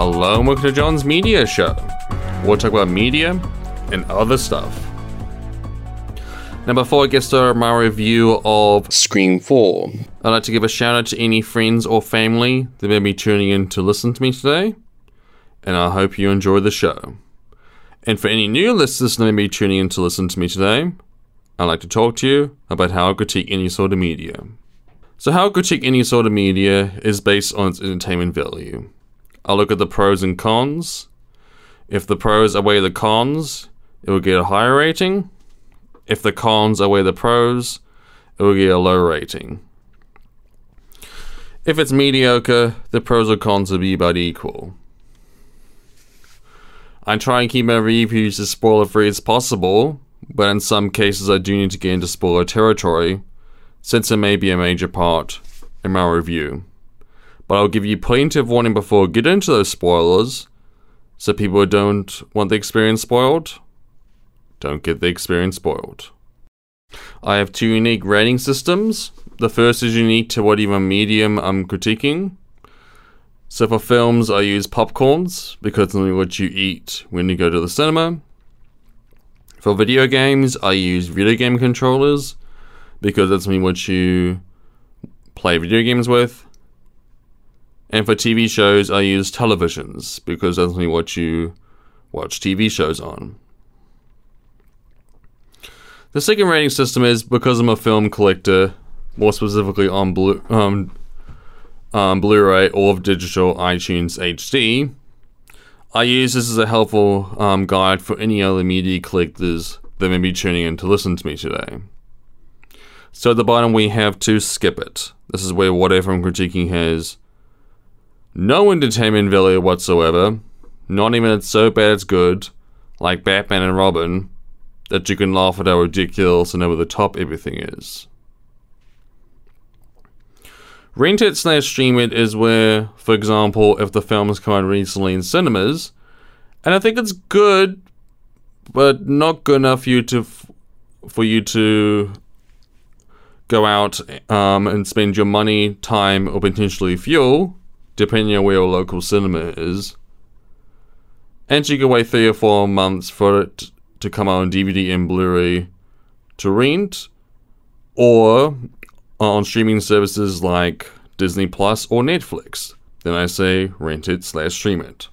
Hello and welcome to John's Media Show. We'll talk about media and other stuff. Now, before I get started my review of Scream 4, I'd like to give a shout out to any friends or family that may be tuning in to listen to me today, and I hope you enjoy the show. And for any new listeners that may be tuning in to listen to me today, I'd like to talk to you about how I critique any sort of media. So, how I critique any sort of media is based on its entertainment value. I'll look at the pros and cons. If the pros outweigh the cons, it will get a higher rating. If the cons outweigh the pros, it will get a low rating. If it's mediocre, the pros or cons will be about equal. I try and keep my reviews as spoiler free as possible, but in some cases I do need to get into spoiler territory, since it may be a major part in my review but I'll give you plenty of warning before I get into those spoilers, so people who don't want the experience spoiled don't get the experience spoiled. I have two unique rating systems. The first is unique to whatever medium I'm critiquing. So for films, I use popcorns because it's only what you eat when you go to the cinema. For video games, I use video game controllers because that's only what you play video games with. And for TV shows, I use televisions because that's only what you watch TV shows on. The second rating system is because I'm a film collector, more specifically on Blu- um, um, Blu-ray or digital iTunes HD. I use this as a helpful um, guide for any other media collectors that may be tuning in to listen to me today. So at the bottom we have to skip it. This is where whatever I'm critiquing has no entertainment value whatsoever. Not even it's so bad it's good, like Batman and Robin, that you can laugh at how ridiculous and over the top everything is. Rent it slash stream it is where, for example, if the film has come out recently in cinemas, and I think it's good, but not good enough for you to for you to go out um, and spend your money, time, or potentially fuel depending on where your local cinema is. And you can wait three or four months for it to come out on DVD and Blu ray to rent, or on streaming services like Disney Plus or Netflix. Then I say rent it slash stream it.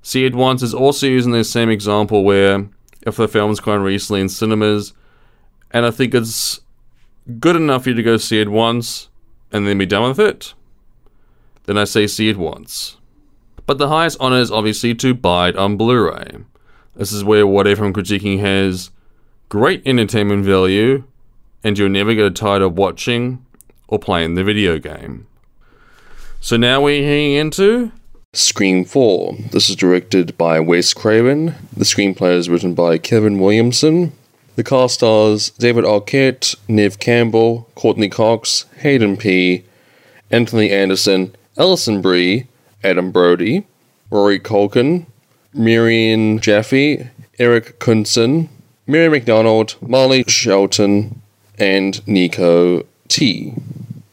See It Once is also using the same example where if the film's gone recently in cinemas, and I think it's good enough for you to go see it once and then be done with it, then I say see it once. But the highest honor is obviously to buy it on Blu ray. This is where whatever I'm critiquing has great entertainment value, and you'll never get tired of watching or playing the video game. So now we're heading into Scream 4. This is directed by Wes Craven. The screenplay is written by Kevin Williamson. The cast stars David Arquette, Neve Campbell, Courteney Cox, Hayden P., Anthony Anderson, Alison Brie, Adam Brody, Rory Culkin, Miriam Jaffe, Erik Knudsen, Mary McDonald, Marley Shelton, and Nico T.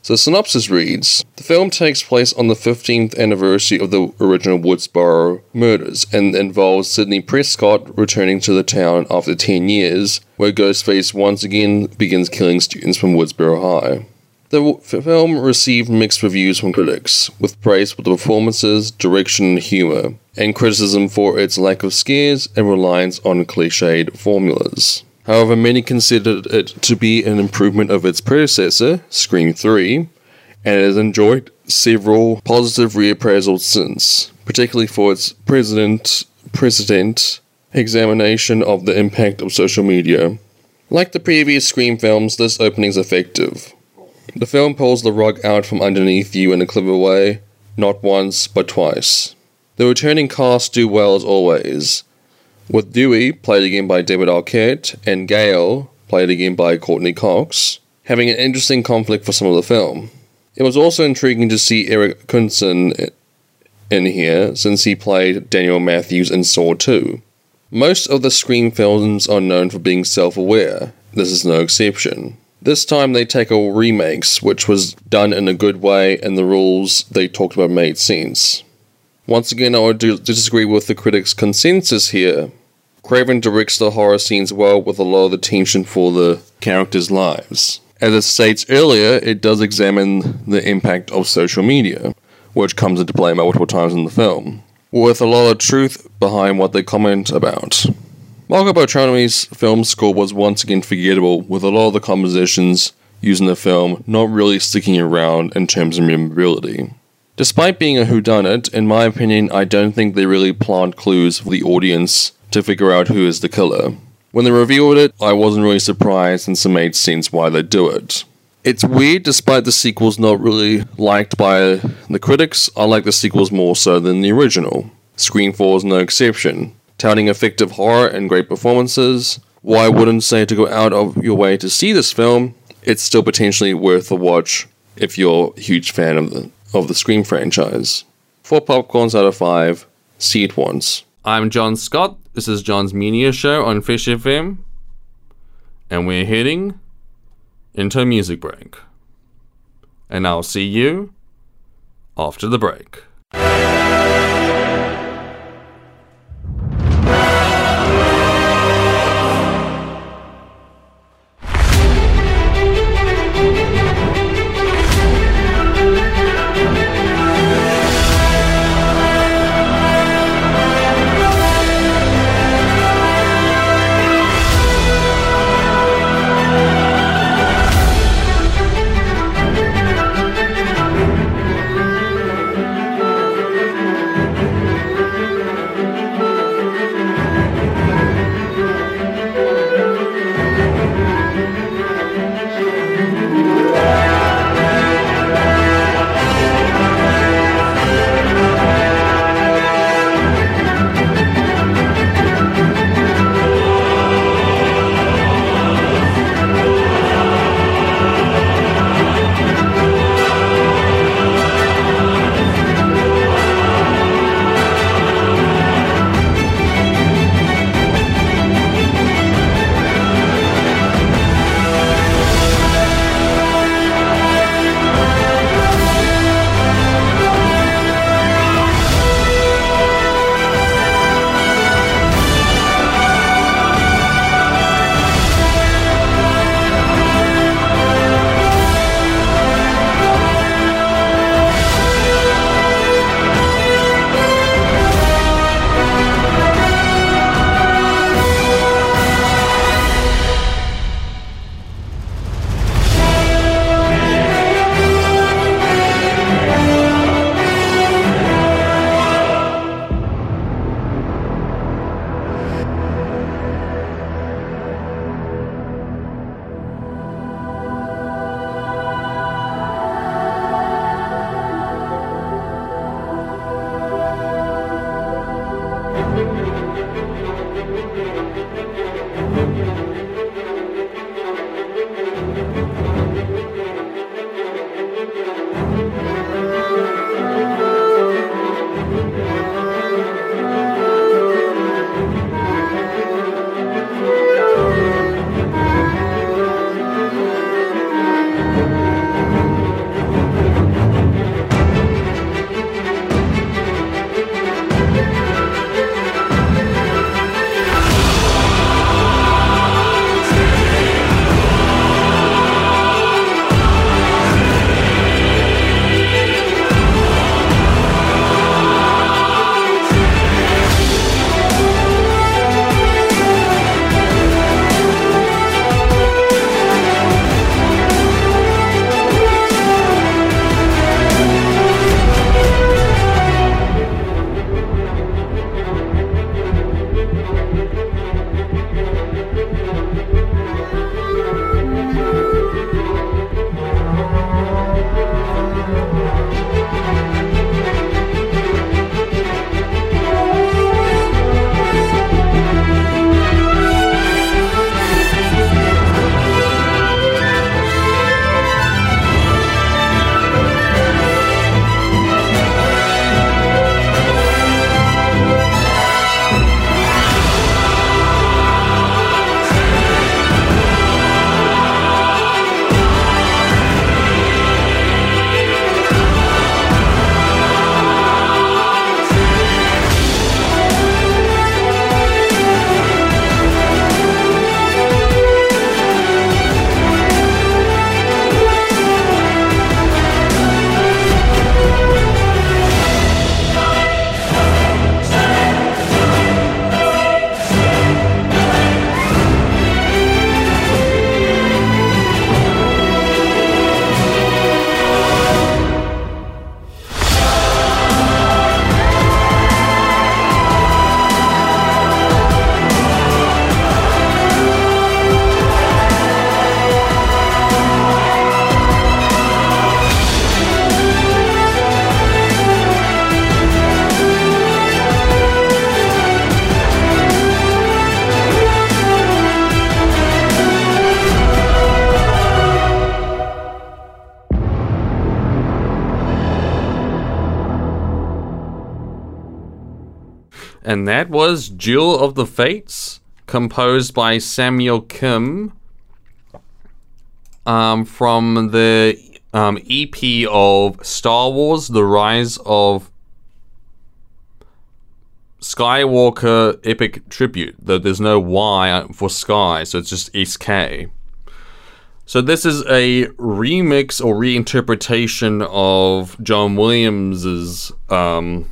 The synopsis reads The film takes place on the 15th anniversary of the original Woodsboro murders and involves Sidney Prescott returning to the town after 10 years, where Ghostface once again begins killing students from Woodsboro High. The film received mixed reviews from critics, with praise for the performances, direction, and humor, and criticism for its lack of scares and reliance on cliched formulas. However, many considered it to be an improvement of its predecessor, Scream 3, and has enjoyed several positive reappraisals since, particularly for its president precedent examination of the impact of social media. Like the previous Scream films, this opening is effective. The film pulls the rug out from underneath you in a clever way, not once, but twice. The returning cast do well as always, with Dewey, played again by David Arquette, and Gale, played again by Courteney Cox, having an interesting conflict for some of the film. It was also intriguing to see Erik Knudsen in here, since he played Daniel Matthews in Saw 2. Most of the Scream films are known for being self aware, this is no exception. This time they tackle remakes, which was done in a good way, and the rules they talked about made sense. Once again, I would disagree with the critics' consensus here. Craven directs the horror scenes well with a lot of the tension for the characters' lives. As it states earlier, it does examine the impact of social media, which comes into play multiple times in the film, with a lot of truth behind what they comment about. Marco Beltrami's film score was once again forgettable, with a lot of the compositions used in the film not really sticking around in terms of memorability. Despite being a whodunit, in my opinion, I don't think they really plant clues for the audience to figure out who is the killer. When they revealed it, I wasn't really surprised since it made sense why they do it. It's weird, despite the sequels not really liked by the critics, I like the sequels more so than the original. Scream 4 is no exception. Touting effective horror and great performances, Why wouldn't say to go out of your way to see this film, it's still potentially worth a watch if you're a huge fan of the, of the Scream franchise. Four popcorns out of five, see it once. I'm John Scott. This is John's Media Show on Fresh FM. And we're heading into a music break. And I'll see you after the break. And that was Duel of the Fates, composed by Samuel Kim um, from the um, EP of Star Wars The Rise of Skywalker Epic Tribute. Though there's no Y for Sky, so it's just SK. So this is a remix or reinterpretation of John Williams's um,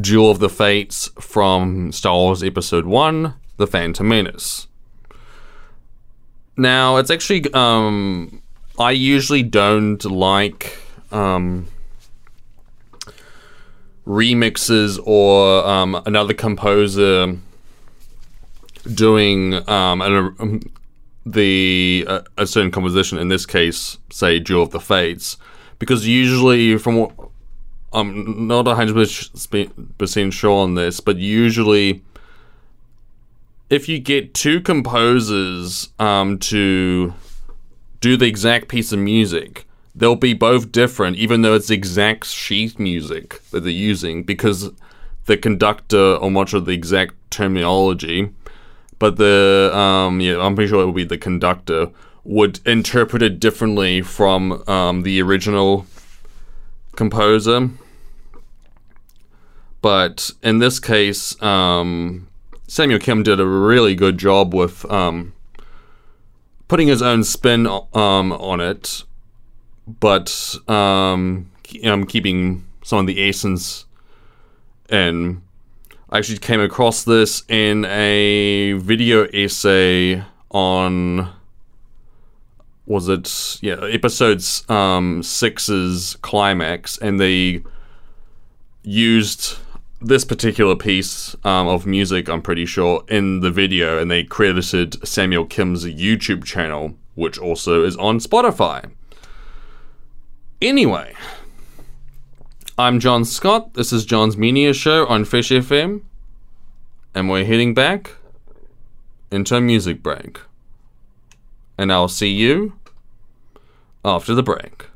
Duel of the Fates from Star Wars Episode One: The Phantom Menace. Now it's actually um, I usually don't like um, remixes or um, another composer doing um, an, um, the uh, a certain composition. In this case, say Duel of the Fates, because usually, from what I'm not 100 percent sure on this, but usually. If you get two composers um, to do the exact piece of music, they'll be both different, even though it's exact sheet music that they're using, because the conductor or much of the exact terminology, but the um, yeah, I'm pretty sure it will be the conductor would interpret it differently from um, the original composer. But in this case, um, Samuel Kim did a really good job with um, putting his own spin um, on it, but um, um, keeping some of the essence. And I actually came across this in a video essay on was it yeah episodes um six's climax and they used this particular piece um, of music, I'm pretty sure, in the video, and they credited Samuel Kim's YouTube channel, which also is on Spotify. Anyway, I'm John Scott. This is John's Media Show on Fresh FM, and we're heading back into a music break. And I'll see you after the break.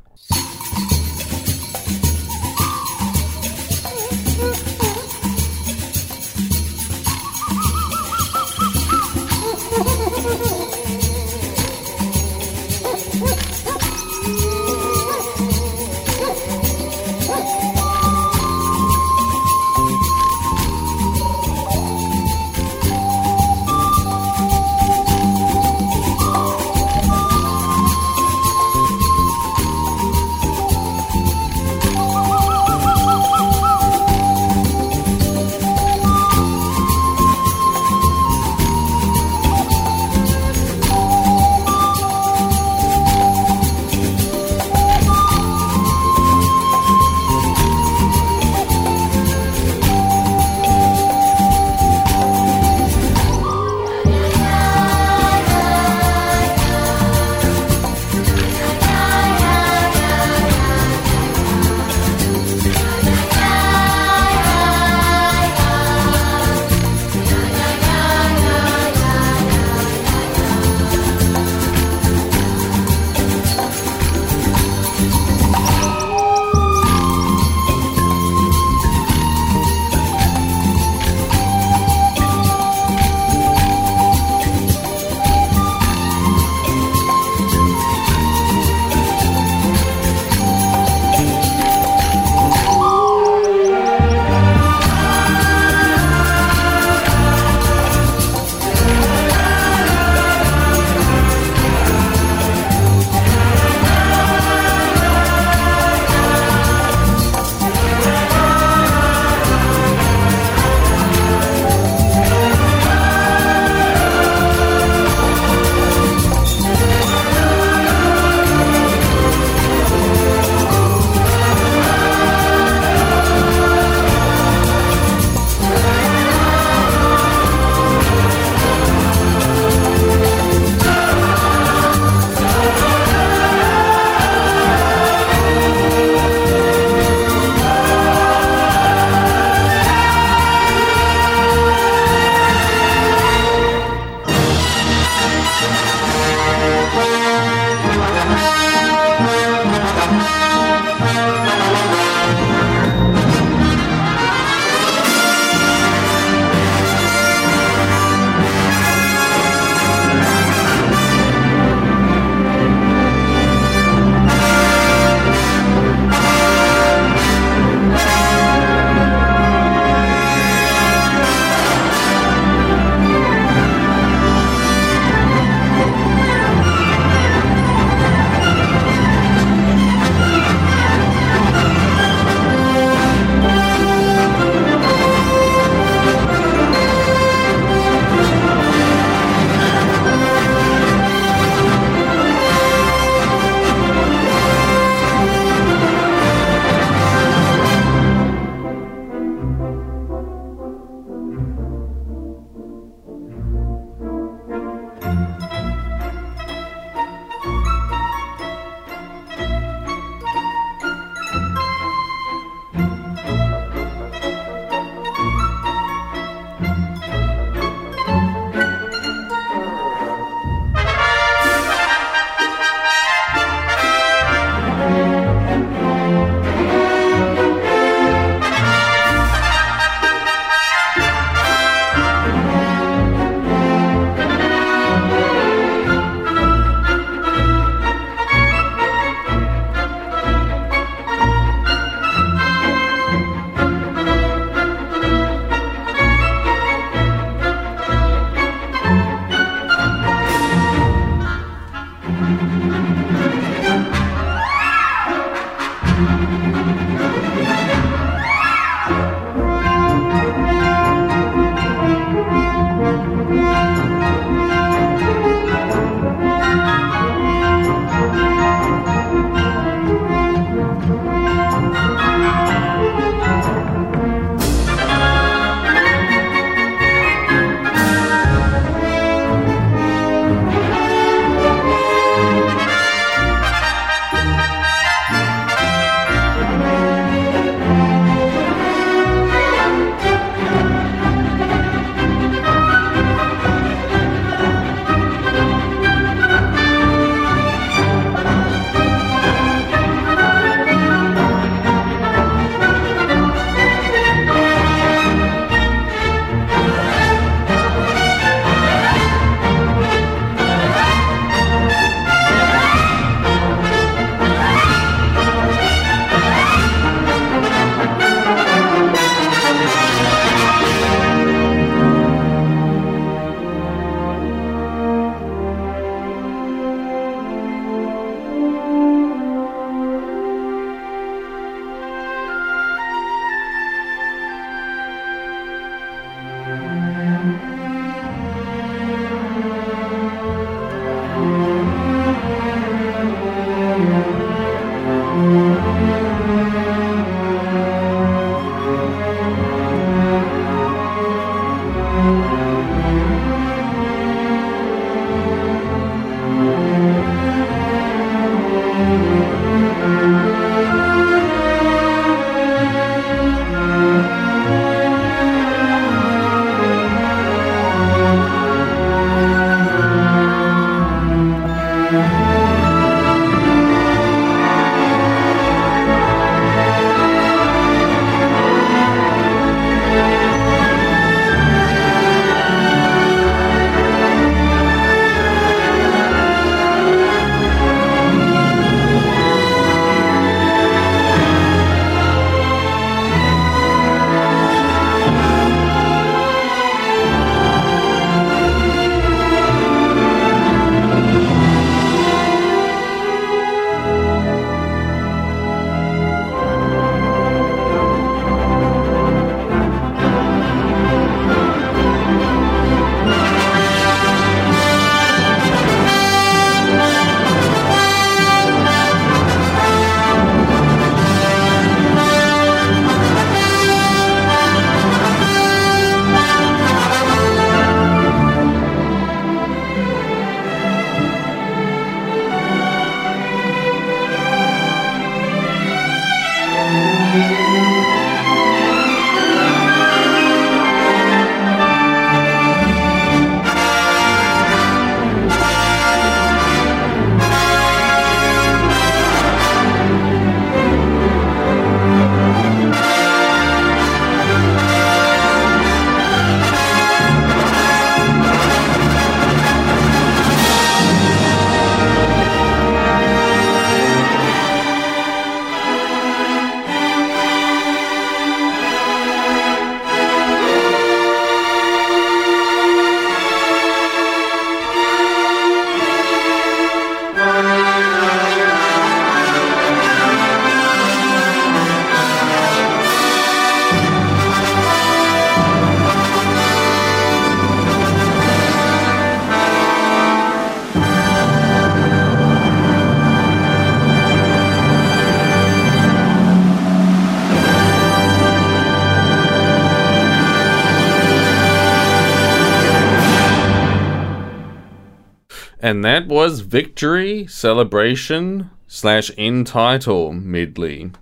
And that was Victory Celebration slash End Title Medley.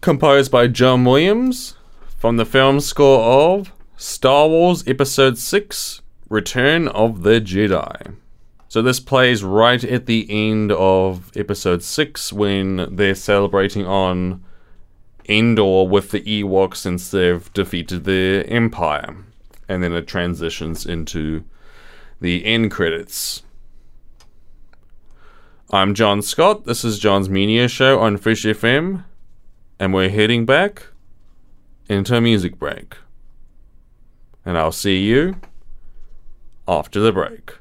Composed by John Williams from the film score of Star Wars Episode 6 Return of the Jedi. So this plays right at the end of Episode 6 when they're celebrating on Endor with the Ewoks since they've defeated the Empire. And then it transitions into the end credits. I'm John Scott. This is John's Media Show on Fresh FM. And we're heading back into a music break. And I'll see you after the break.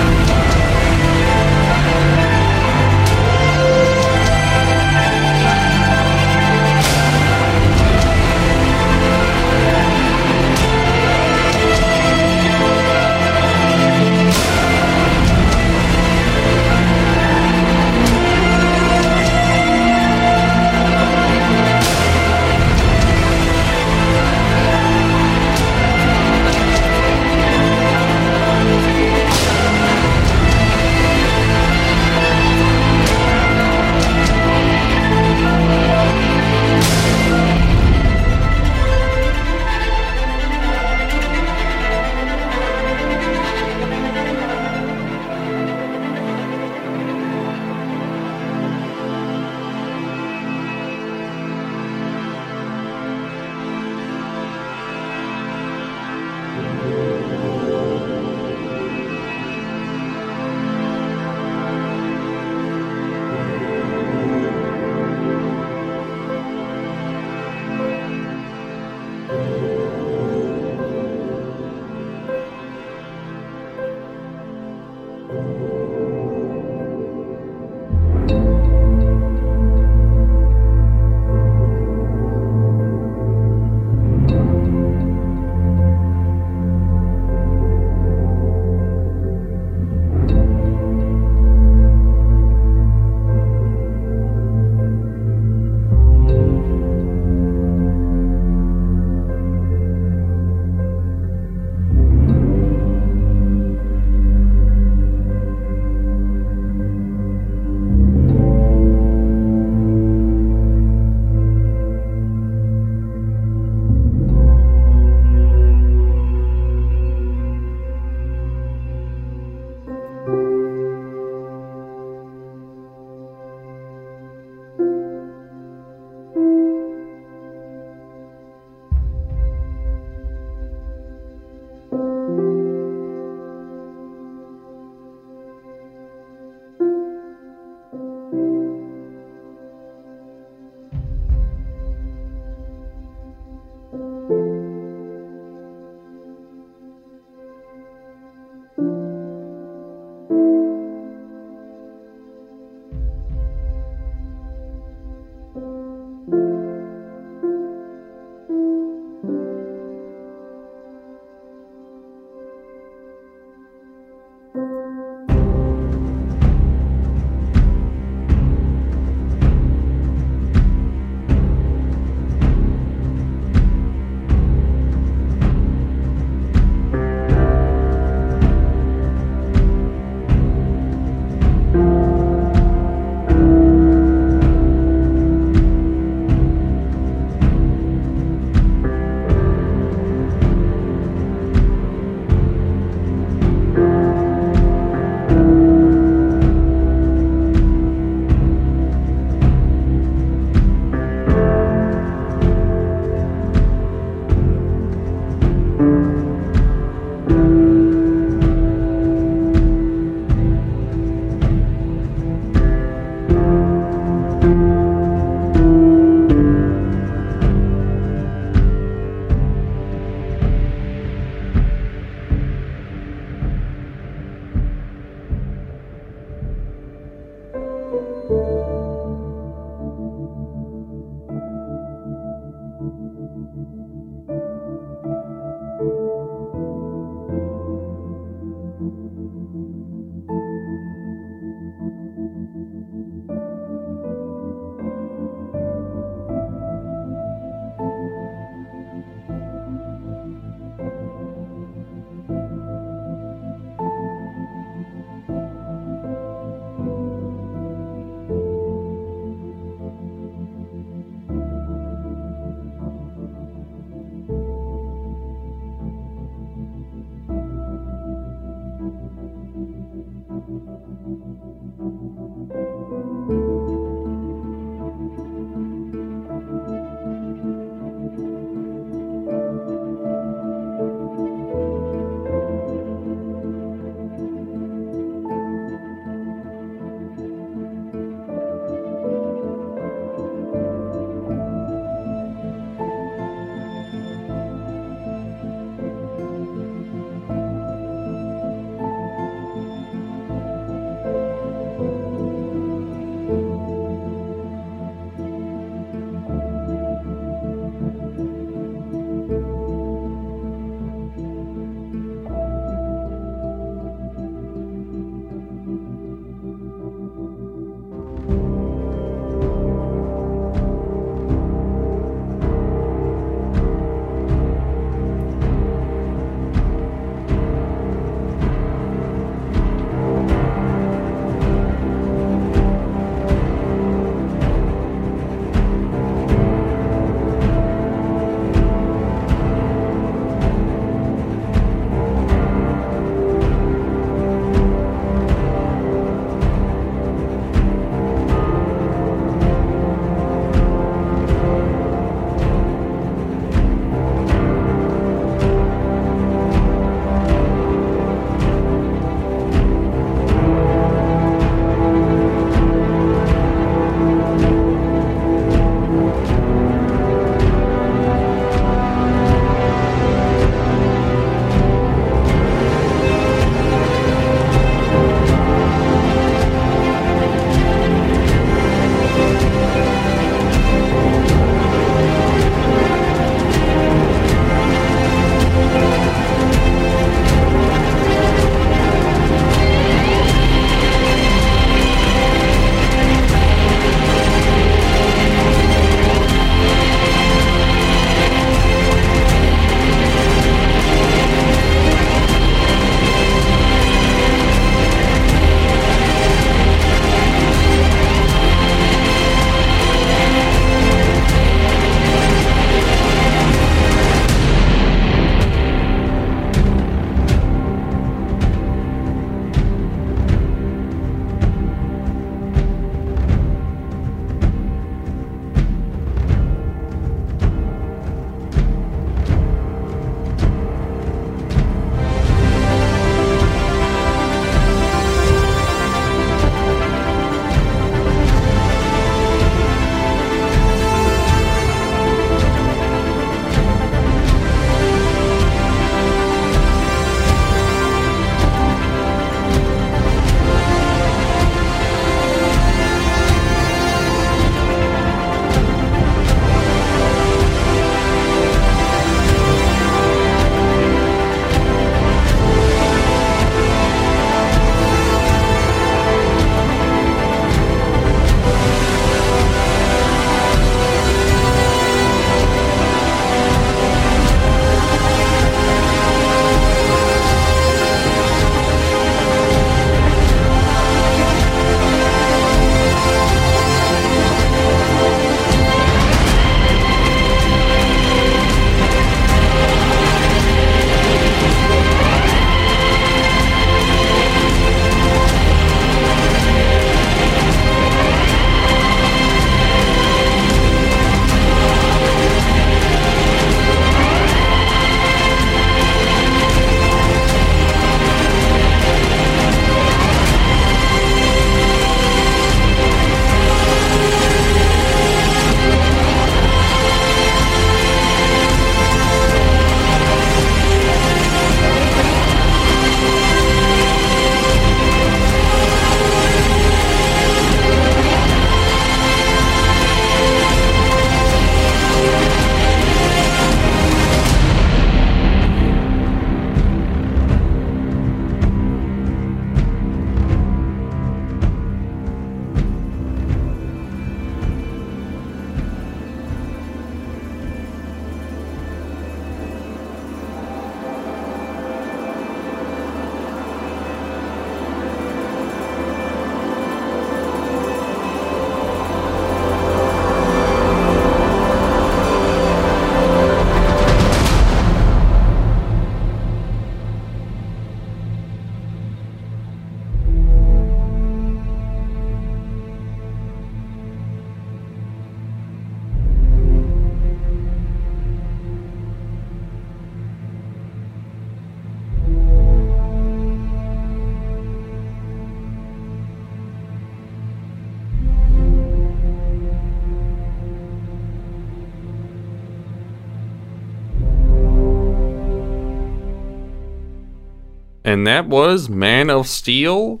And that was Man of Steel,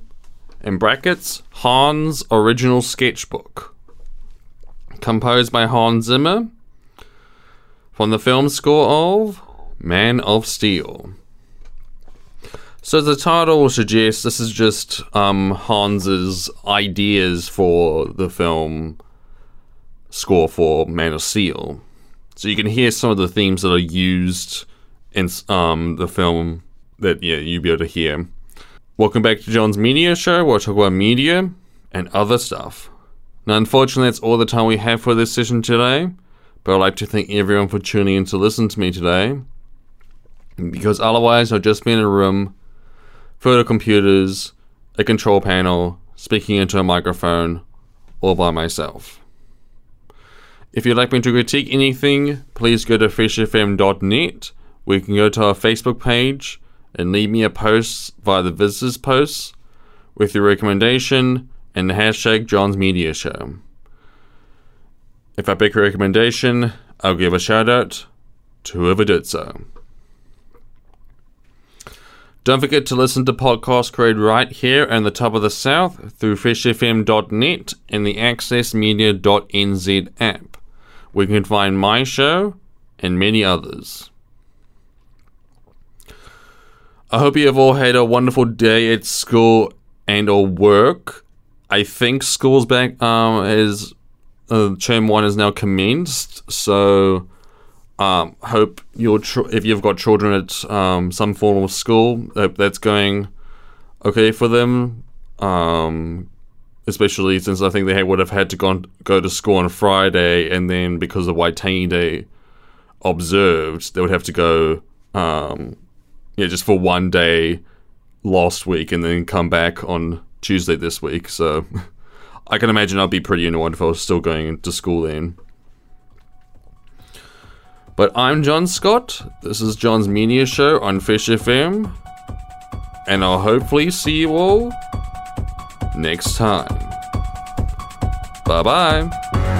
in brackets, Hans' original sketchbook. Composed by Hans Zimmer, from the film score of Man of Steel. So the title suggests this is just um, Hans's ideas for the film score for Man of Steel. So you can hear some of the themes that are used in um, the film that yeah you'll be able to hear. Welcome back to John's Media Show, where I talk about media and other stuff. Now, unfortunately, that's all the time we have for this session today. But I'd like to thank everyone for tuning in to listen to me today, because otherwise I'd just be in a room full of computers, a control panel, speaking into a microphone, all by myself. If you'd like me to critique anything, please go to freshfm.net where you can go to our Facebook page and leave me a post via the visitors posts with your recommendation and the hashtag John's Media Show. If I pick a recommendation, I'll give a shout out to whoever did so. Don't forget to listen to podcasts created right here in the top of the south through freshfm.net and the accessmedia.nz app, where you can find my show and many others. I hope you have all had a wonderful day at school and or work. I think school's back um is uh, term one is now commenced, so um, hope your tr- if you've got children at um, some form of school, hope that's going okay for them. Um, especially since I think they would have had to go, go to school on Friday, and then because of White Waitangi Day observed, they would have to go, um, yeah, just for one day last week, and then come back on Tuesday this week. So I can imagine I'd be pretty annoyed if I was still going to school then. But I'm John Scott. This is John's Media Show on Fresh FM. And I'll hopefully see you all next time. Bye bye.